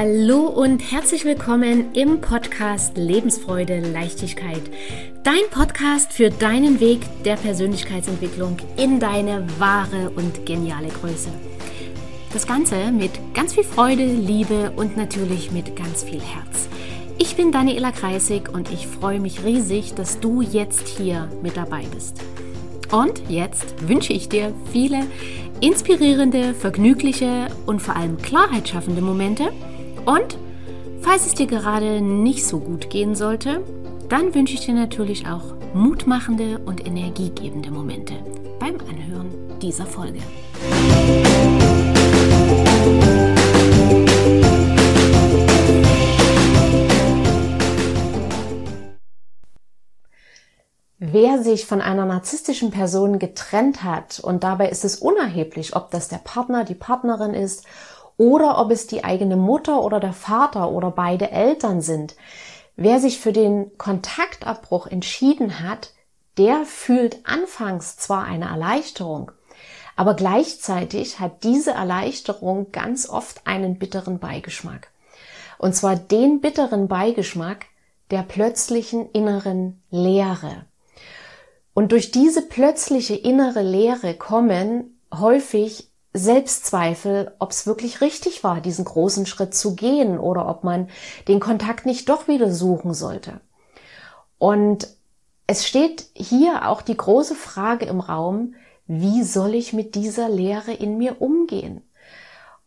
Hallo und herzlich willkommen im Podcast Lebensfreude, Leichtigkeit. Dein Podcast für deinen Weg der Persönlichkeitsentwicklung in deine wahre und geniale Größe. Das Ganze mit ganz viel Freude, Liebe und natürlich mit ganz viel Herz. Ich bin Daniela Kreisig und ich freue mich riesig, dass du jetzt hier mit dabei bist. Und jetzt wünsche ich dir viele inspirierende, vergnügliche und vor allem Klarheit schaffende Momente. Und falls es dir gerade nicht so gut gehen sollte, dann wünsche ich dir natürlich auch mutmachende und energiegebende Momente beim Anhören dieser Folge. Wer sich von einer narzisstischen Person getrennt hat, und dabei ist es unerheblich, ob das der Partner, die Partnerin ist oder ob es die eigene Mutter oder der Vater oder beide Eltern sind, wer sich für den Kontaktabbruch entschieden hat, der fühlt anfangs zwar eine Erleichterung, aber gleichzeitig hat diese Erleichterung ganz oft einen bitteren Beigeschmack. Und zwar den bitteren Beigeschmack der plötzlichen inneren Leere. Und durch diese plötzliche innere Leere kommen häufig Selbstzweifel, ob es wirklich richtig war, diesen großen Schritt zu gehen oder ob man den Kontakt nicht doch wieder suchen sollte. Und es steht hier auch die große Frage im Raum, wie soll ich mit dieser Leere in mir umgehen?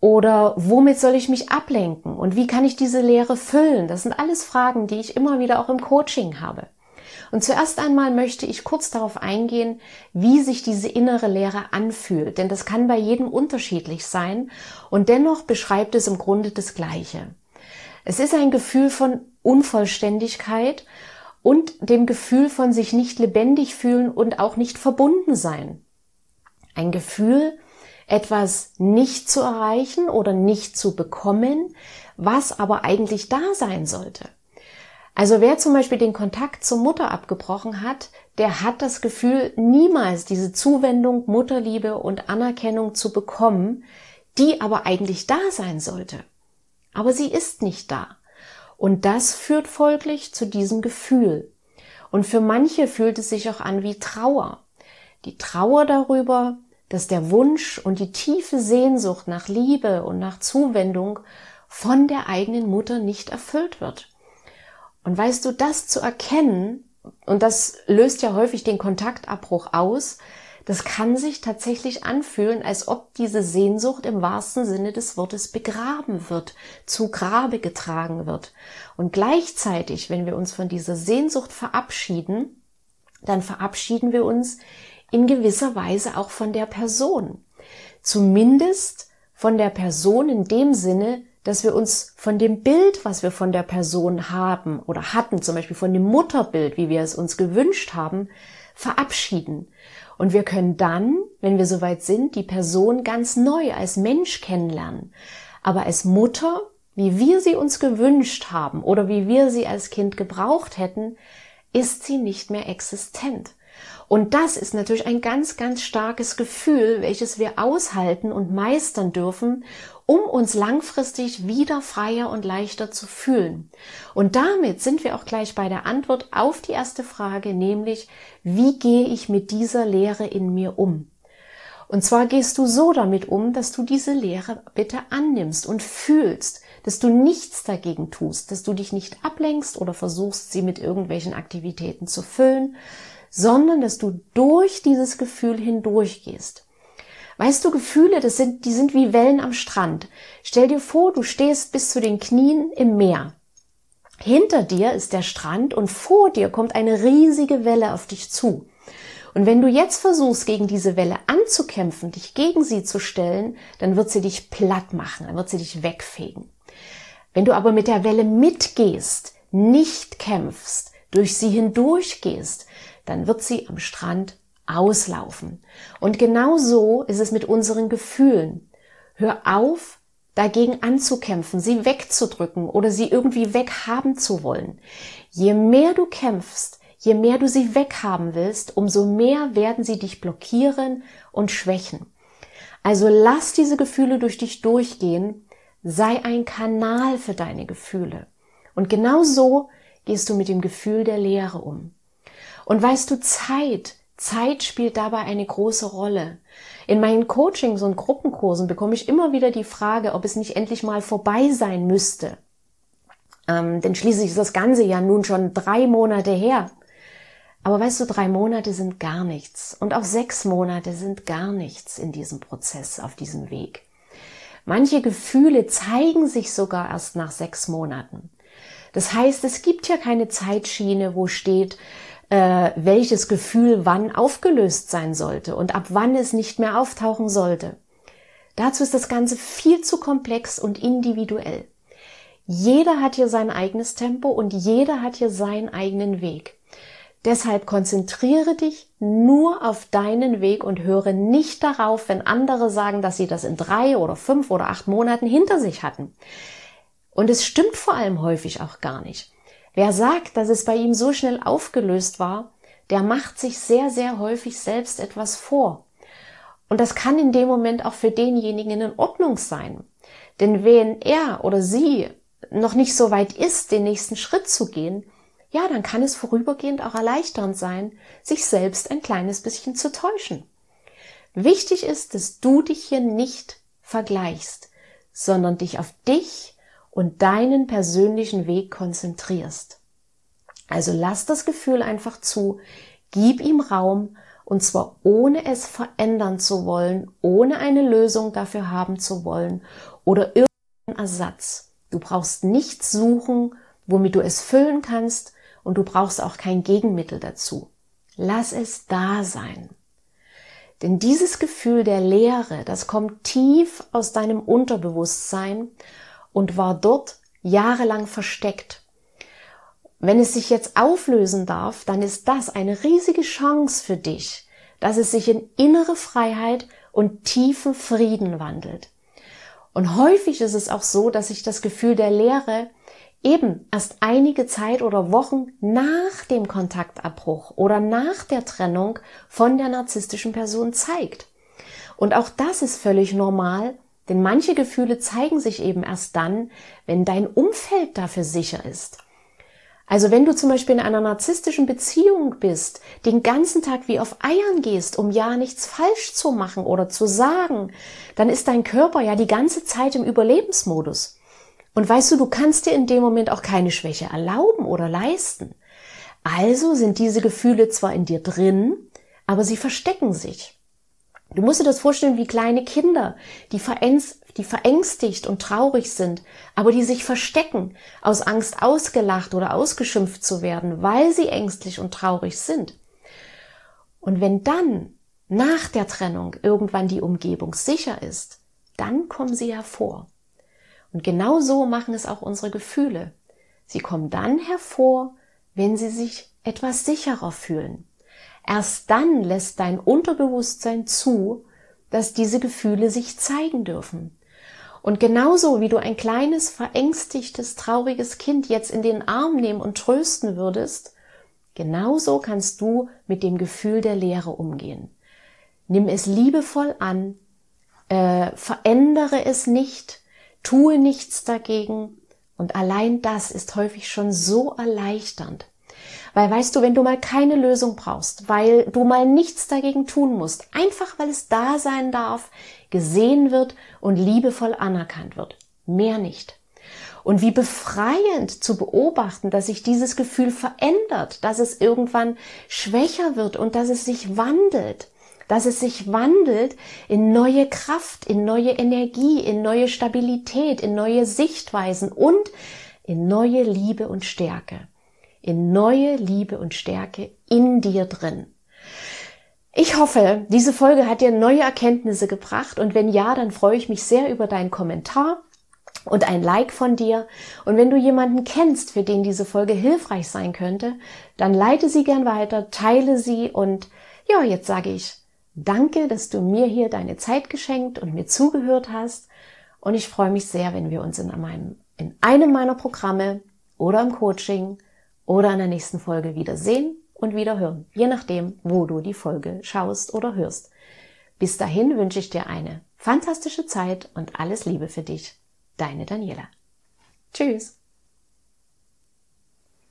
Oder womit soll ich mich ablenken? Und wie kann ich diese Leere füllen? Das sind alles Fragen, die ich immer wieder auch im Coaching habe. Und zuerst einmal möchte ich kurz darauf eingehen, wie sich diese innere Leere anfühlt, denn das kann bei jedem unterschiedlich sein und dennoch beschreibt es im Grunde das Gleiche. Es ist ein Gefühl von Unvollständigkeit und dem Gefühl von sich nicht lebendig fühlen und auch nicht verbunden sein. Ein Gefühl, etwas nicht zu erreichen oder nicht zu bekommen, was aber eigentlich da sein sollte. Also wer zum Beispiel den Kontakt zur Mutter abgebrochen hat, der hat das Gefühl, niemals diese Zuwendung, Mutterliebe und Anerkennung zu bekommen, die aber eigentlich da sein sollte. Aber sie ist nicht da. Und das führt folglich zu diesem Gefühl. Und für manche fühlt es sich auch an wie Trauer. Die Trauer darüber, dass der Wunsch und die tiefe Sehnsucht nach Liebe und nach Zuwendung von der eigenen Mutter nicht erfüllt wird. Und weißt du, das zu erkennen, und das löst ja häufig den Kontaktabbruch aus, das kann sich tatsächlich anfühlen, als ob diese Sehnsucht im wahrsten Sinne des Wortes begraben wird, zu Grabe getragen wird. Und gleichzeitig, wenn wir uns von dieser Sehnsucht verabschieden, dann verabschieden wir uns in gewisser Weise auch von der Person. Zumindest von der Person in dem Sinne, dass wir uns von dem Bild, was wir von der Person haben oder hatten, zum Beispiel von dem Mutterbild, wie wir es uns gewünscht haben, verabschieden. Und wir können dann, wenn wir soweit sind, die Person ganz neu als Mensch kennenlernen. Aber als Mutter, wie wir sie uns gewünscht haben oder wie wir sie als Kind gebraucht hätten, ist sie nicht mehr existent. Und das ist natürlich ein ganz, ganz starkes Gefühl, welches wir aushalten und meistern dürfen, um uns langfristig wieder freier und leichter zu fühlen. Und damit sind wir auch gleich bei der Antwort auf die erste Frage, nämlich, wie gehe ich mit dieser Lehre in mir um? Und zwar gehst du so damit um, dass du diese Lehre bitte annimmst und fühlst, dass du nichts dagegen tust, dass du dich nicht ablenkst oder versuchst, sie mit irgendwelchen Aktivitäten zu füllen, sondern dass du durch dieses Gefühl hindurchgehst. Weißt du, Gefühle, das sind, die sind wie Wellen am Strand. Stell dir vor, du stehst bis zu den Knien im Meer. Hinter dir ist der Strand und vor dir kommt eine riesige Welle auf dich zu. Und wenn du jetzt versuchst, gegen diese Welle anzukämpfen, dich gegen sie zu stellen, dann wird sie dich platt machen, dann wird sie dich wegfegen. Wenn du aber mit der Welle mitgehst, nicht kämpfst, durch sie hindurchgehst, dann wird sie am Strand auslaufen. Und genau so ist es mit unseren Gefühlen. Hör auf, dagegen anzukämpfen, sie wegzudrücken oder sie irgendwie weghaben zu wollen. Je mehr du kämpfst, je mehr du sie weghaben willst, umso mehr werden sie dich blockieren und schwächen. Also lass diese Gefühle durch dich durchgehen, Sei ein Kanal für deine Gefühle. Und genau so gehst du mit dem Gefühl der Leere um. Und weißt du, Zeit, Zeit spielt dabei eine große Rolle. In meinen Coachings und Gruppenkursen bekomme ich immer wieder die Frage, ob es nicht endlich mal vorbei sein müsste. Ähm, denn schließlich ist das Ganze ja nun schon drei Monate her. Aber weißt du, drei Monate sind gar nichts. Und auch sechs Monate sind gar nichts in diesem Prozess, auf diesem Weg. Manche Gefühle zeigen sich sogar erst nach sechs Monaten. Das heißt, es gibt ja keine Zeitschiene, wo steht, äh, welches Gefühl wann aufgelöst sein sollte und ab wann es nicht mehr auftauchen sollte. Dazu ist das Ganze viel zu komplex und individuell. Jeder hat hier sein eigenes Tempo und jeder hat hier seinen eigenen Weg. Deshalb konzentriere dich nur auf deinen Weg und höre nicht darauf, wenn andere sagen, dass sie das in drei oder fünf oder acht Monaten hinter sich hatten. Und es stimmt vor allem häufig auch gar nicht. Wer sagt, dass es bei ihm so schnell aufgelöst war, der macht sich sehr, sehr häufig selbst etwas vor. Und das kann in dem Moment auch für denjenigen in Ordnung sein. Denn wenn er oder sie noch nicht so weit ist, den nächsten Schritt zu gehen, ja, dann kann es vorübergehend auch erleichternd sein, sich selbst ein kleines bisschen zu täuschen. Wichtig ist, dass du dich hier nicht vergleichst, sondern dich auf dich und deinen persönlichen Weg konzentrierst. Also lass das Gefühl einfach zu, gib ihm Raum und zwar ohne es verändern zu wollen, ohne eine Lösung dafür haben zu wollen oder irgendeinen Ersatz. Du brauchst nichts suchen, womit du es füllen kannst und du brauchst auch kein Gegenmittel dazu. Lass es da sein. Denn dieses Gefühl der Leere, das kommt tief aus deinem Unterbewusstsein und war dort jahrelang versteckt. Wenn es sich jetzt auflösen darf, dann ist das eine riesige Chance für dich, dass es sich in innere Freiheit und tiefen Frieden wandelt. Und häufig ist es auch so, dass sich das Gefühl der Leere eben erst einige Zeit oder Wochen nach dem Kontaktabbruch oder nach der Trennung von der narzisstischen Person zeigt. Und auch das ist völlig normal denn manche Gefühle zeigen sich eben erst dann, wenn dein Umfeld dafür sicher ist. Also wenn du zum Beispiel in einer narzisstischen Beziehung bist, den ganzen Tag wie auf Eiern gehst, um ja nichts falsch zu machen oder zu sagen, dann ist dein Körper ja die ganze Zeit im Überlebensmodus. Und weißt du, du kannst dir in dem Moment auch keine Schwäche erlauben oder leisten. Also sind diese Gefühle zwar in dir drin, aber sie verstecken sich. Du musst dir das vorstellen wie kleine Kinder, die, die verängstigt und traurig sind, aber die sich verstecken, aus Angst ausgelacht oder ausgeschimpft zu werden, weil sie ängstlich und traurig sind. Und wenn dann nach der Trennung irgendwann die Umgebung sicher ist, dann kommen sie hervor. Und genau so machen es auch unsere Gefühle. Sie kommen dann hervor, wenn sie sich etwas sicherer fühlen. Erst dann lässt dein Unterbewusstsein zu, dass diese Gefühle sich zeigen dürfen. Und genauso wie du ein kleines, verängstigtes, trauriges Kind jetzt in den Arm nehmen und trösten würdest, genauso kannst du mit dem Gefühl der Leere umgehen. Nimm es liebevoll an, äh, verändere es nicht, tue nichts dagegen, und allein das ist häufig schon so erleichternd. Weil weißt du, wenn du mal keine Lösung brauchst, weil du mal nichts dagegen tun musst, einfach weil es da sein darf, gesehen wird und liebevoll anerkannt wird. Mehr nicht. Und wie befreiend zu beobachten, dass sich dieses Gefühl verändert, dass es irgendwann schwächer wird und dass es sich wandelt, dass es sich wandelt in neue Kraft, in neue Energie, in neue Stabilität, in neue Sichtweisen und in neue Liebe und Stärke in neue Liebe und Stärke in dir drin. Ich hoffe, diese Folge hat dir neue Erkenntnisse gebracht und wenn ja, dann freue ich mich sehr über deinen Kommentar und ein Like von dir. Und wenn du jemanden kennst, für den diese Folge hilfreich sein könnte, dann leite sie gern weiter, teile sie und ja, jetzt sage ich danke, dass du mir hier deine Zeit geschenkt und mir zugehört hast. Und ich freue mich sehr, wenn wir uns in, meinem, in einem meiner Programme oder im Coaching oder in der nächsten Folge wieder sehen und wieder hören, je nachdem, wo du die Folge schaust oder hörst. Bis dahin wünsche ich dir eine fantastische Zeit und alles Liebe für dich. deine Daniela. Tschüss.